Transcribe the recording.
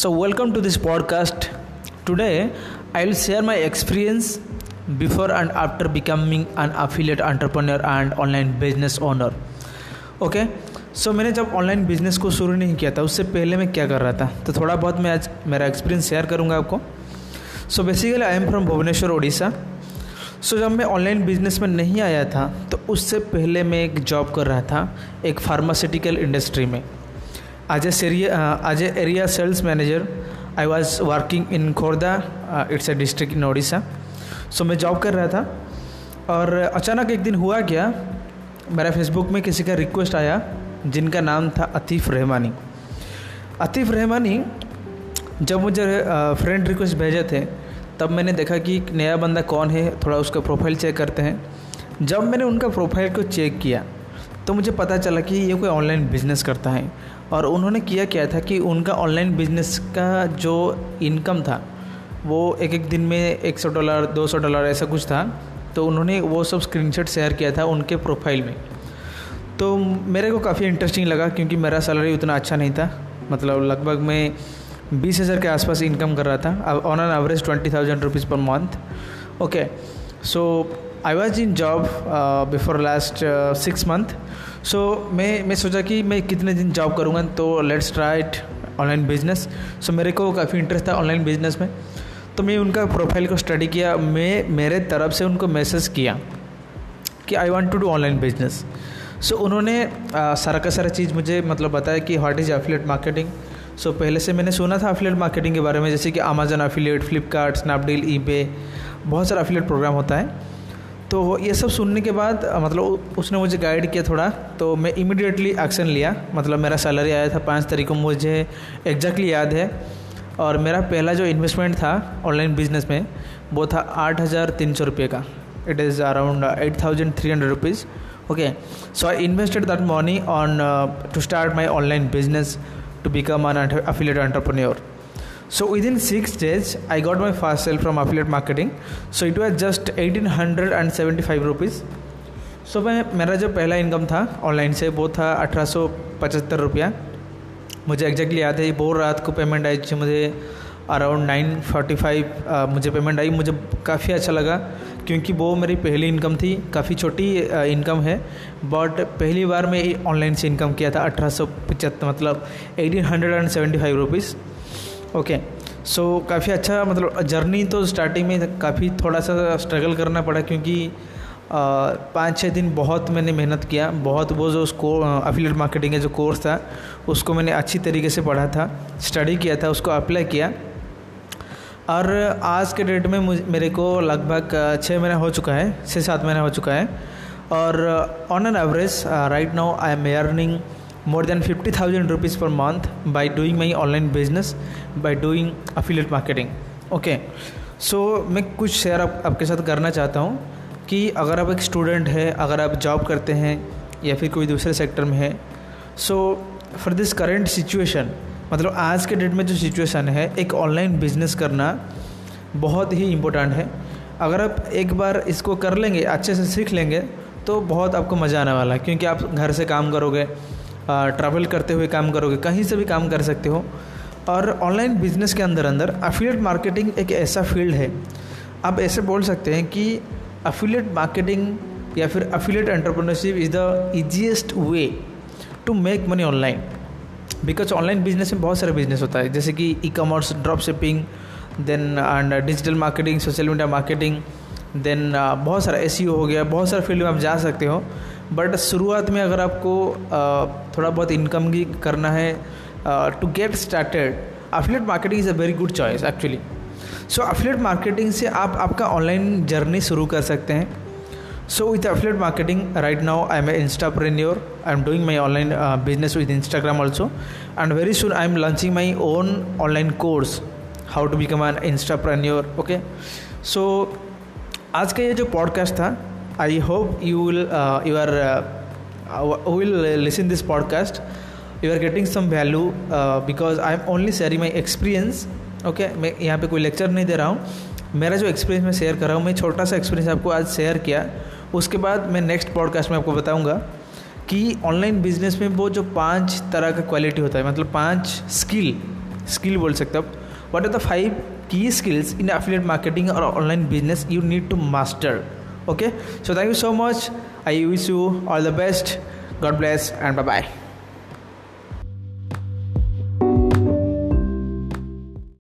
So, welcome to this podcast. Today, I will share my experience before and after becoming an affiliate entrepreneur and online business owner. Okay so मैंने जब online business को शुरू नहीं किया था उससे पहले मैं क्या कर रहा था? तो थोड़ा बहुत मैं आज मेरा एक्सपीरियंस शेयर करूँगा आपको। So basically I am from Bhubaneswar Orissa so जब मैं ऑनलाइन बिज़नेस में नहीं आया था तो उससे पहले मैं एक जॉब कर रहा था एक फार्मास्यूटिकल इंडस्ट्री में। As a as a area sales manager I was working in Khordha it's a district in Odisha so मैं जॉब कर रहा था और अचानक एक दिन हुआ क्या? मेरा फेसबुक में किसी का रिक्वेस्ट आया, जिनका नाम था अतीफ़ रहमानी। अतीफ़ रहमानी, जब मुझे फ्रेंड रिक्वेस्ट भेजे थे, तब मैंने देखा कि नया बंदा कौन है, थोड़ा उसका प्रोफ़ाइल चेक करते हैं। जब मैंने उनका प्रोफ़ाइल को चेक किया तो मुझे पता चला कि ये कोई ऑनलाइन बिज़नेस करता है। और उन्होंने किया क्या था कि उनका ऑनलाइन बिज़नेस का जो इनकम था, वो एक एक दिन में एक सौ डॉलर, दो सौ डॉलर ऐसा कुछ था। तो उन्होंने वो सब स्क्रीनशॉट शेयर किया था उनके प्रोफ़ाइल में। तो मेरे को काफ़ी इंटरेस्टिंग लगा क्योंकि मेरा सैलरी उतना अच्छा नहीं था। मतलब लगभग मैं बीस हज़ार के आसपास इनकम कर रहा था। On an average twenty thousand rupees per month okay so I was in job before last six month so मैं मैं सोचा कि मैं कितने दिन जॉब करूँगा तो let's try it online business so मेरे को काफ़ी इंटरेस्ट था ऑनलाइन बिज़नेस में। तो मैं उनका प्रोफ़ाइल को स्टडी किया। मैं मेरे तरफ़ से उनको मैसेज किया कि I want to do online business so उन्होंने आ, सारा का सारा चीज़ मुझे मतलब बताया कि what is affiliate marketing so पहले से मैंने सुना था एफिलेट मार्केटिंग के बारे में जैसे कि अमेजन एफिलेट फ्लिपकार्ट स्नैपडील ई बहुत सारा एफिलेट प्रोग्राम होता है। तो ये सब सुनने के बाद मतलब उसने मुझे गाइड किया थोड़ा तो मैं इमिडिएटली एक्शन लिया। मतलब मेरा सैलरी आया था पाँच तारीख को, मुझे एग्जैक्टली याद है। और मेरा पहला जो इन्वेस्टमेंट था ऑनलाइन बिज़नेस में, वो था आठ हज़ार तीन सौ रुपये का। It is around eight thousand three hundred rupees okay so I invested that money on to start my online business to become an affiliate entrepreneur so within six days i got my first sale from affiliate marketing. So it was just 1875 rupees. So so, मैं मेरा जो पहला income था online से वो था अठारह सौ पचहत्तर रुपया। मुझे एग्जैक्टली याद है वो रात को पेमेंट आई थी मुझे अराउंड नाइन फोर्टी फाइव मुझे पेमेंट आई। मुझे काफ़ी अच्छा लगा क्योंकि वो मेरी पहली इनकम थी। काफ़ी छोटी इनकम है बट पहली बार मैं ऑनलाइन से इनकम किया था अठारह सौ पचहत्तर मतलब eighteen hundred and seventy five rupees okay so काफ़ी अच्छा मतलब जर्नी तो स्टार्टिंग में काफ़ी थोड़ा सा स्ट्रगल करना पड़ा क्योंकि पाँच छः दिन बहुत मैंने मेहनत किया। बहुत वो जो उसको अफिलेट मार्केटिंग का जो कोर्स था, उसको मैंने अच्छी तरीके से पढ़ा था स्टडी किया था, उसको अप्लाई किया। और आज के डेट में मेरे को लगभग छः महीना हो चुका है छः सात महीना हो चुका है। और on an average right now I am earning more than 50000 rupees per month by doing my online business by doing affiliate marketing. Okay so मैं कुछ शेयर आप, आपके साथ करना चाहता हूँ कि अगर आप एक स्टूडेंट है अगर आप जॉब करते हैं या फिर कोई दूसरे सेक्टर में है so for this current situation मतलब आज के डेट में जो सिचुएशन है एक ऑनलाइन बिज़नेस करना बहुत ही इम्पोर्टेंट है। अगर आप एक बार इसको कर लेंगे अच्छे से सीख लेंगे तो बहुत आपको मज़ा आने वाला है क्योंकि आप घर से काम करोगे ट्रैवल करते हुए काम करोगे, कहीं से भी काम कर सकते हो। और ऑनलाइन बिज़नेस के अंदर अंदर अफिलेट मार्केटिंग एक ऐसा फ़ील्ड है। आप ऐसे बोल सकते हैं कि अफिलेट मार्केटिंग या फिर affiliate entrepreneurship is the easiest way to make money online because online business में बहुत सारे बिज़नेस होता है, जैसे कि e commerce drop shipping then and digital marketing social media marketing then बहुत सारा ए हो गया, बहुत सारे फ़ील्ड में आप जा सकते हो। बट शुरुआत में अगर आपको थोड़ा बहुत इनकम भी करना है to get started affiliate marketing is a very good choice actually so affiliate marketing से आप आपका ऑनलाइन जर्नी शुरू कर सकते हैं। So with affiliate marketing right now I am a instapreneur I am doing my online business with Instagram also and very soon I am launching my own online course how to become an instapreneur okay so आज का ये जो podcast था I hope you will uh, you are uh, will listen this podcast. You are getting some value uh, because I am only sharing my experience. Okay okay? मैं यहाँ पे कोई lecture नहीं दे रहा हूँ मेरा जो एक्सपीरियंस मैं शेयर कर रहा हूँ मैं छोटा सा एक्सपीरियंस आपको आज शेयर किया उसके बाद मैं नेक्स्ट पॉडकास्ट में आपको बताऊँगा कि ऑनलाइन बिज़नेस में वो जो पाँच तरह का क्वालिटी होता है मतलब पाँच स्किल स्किल बोल सकते हो what are the five key skills in affiliate marketing और online business you need to master okay? So thank you so much. I wish you all the best. God bless and bye bye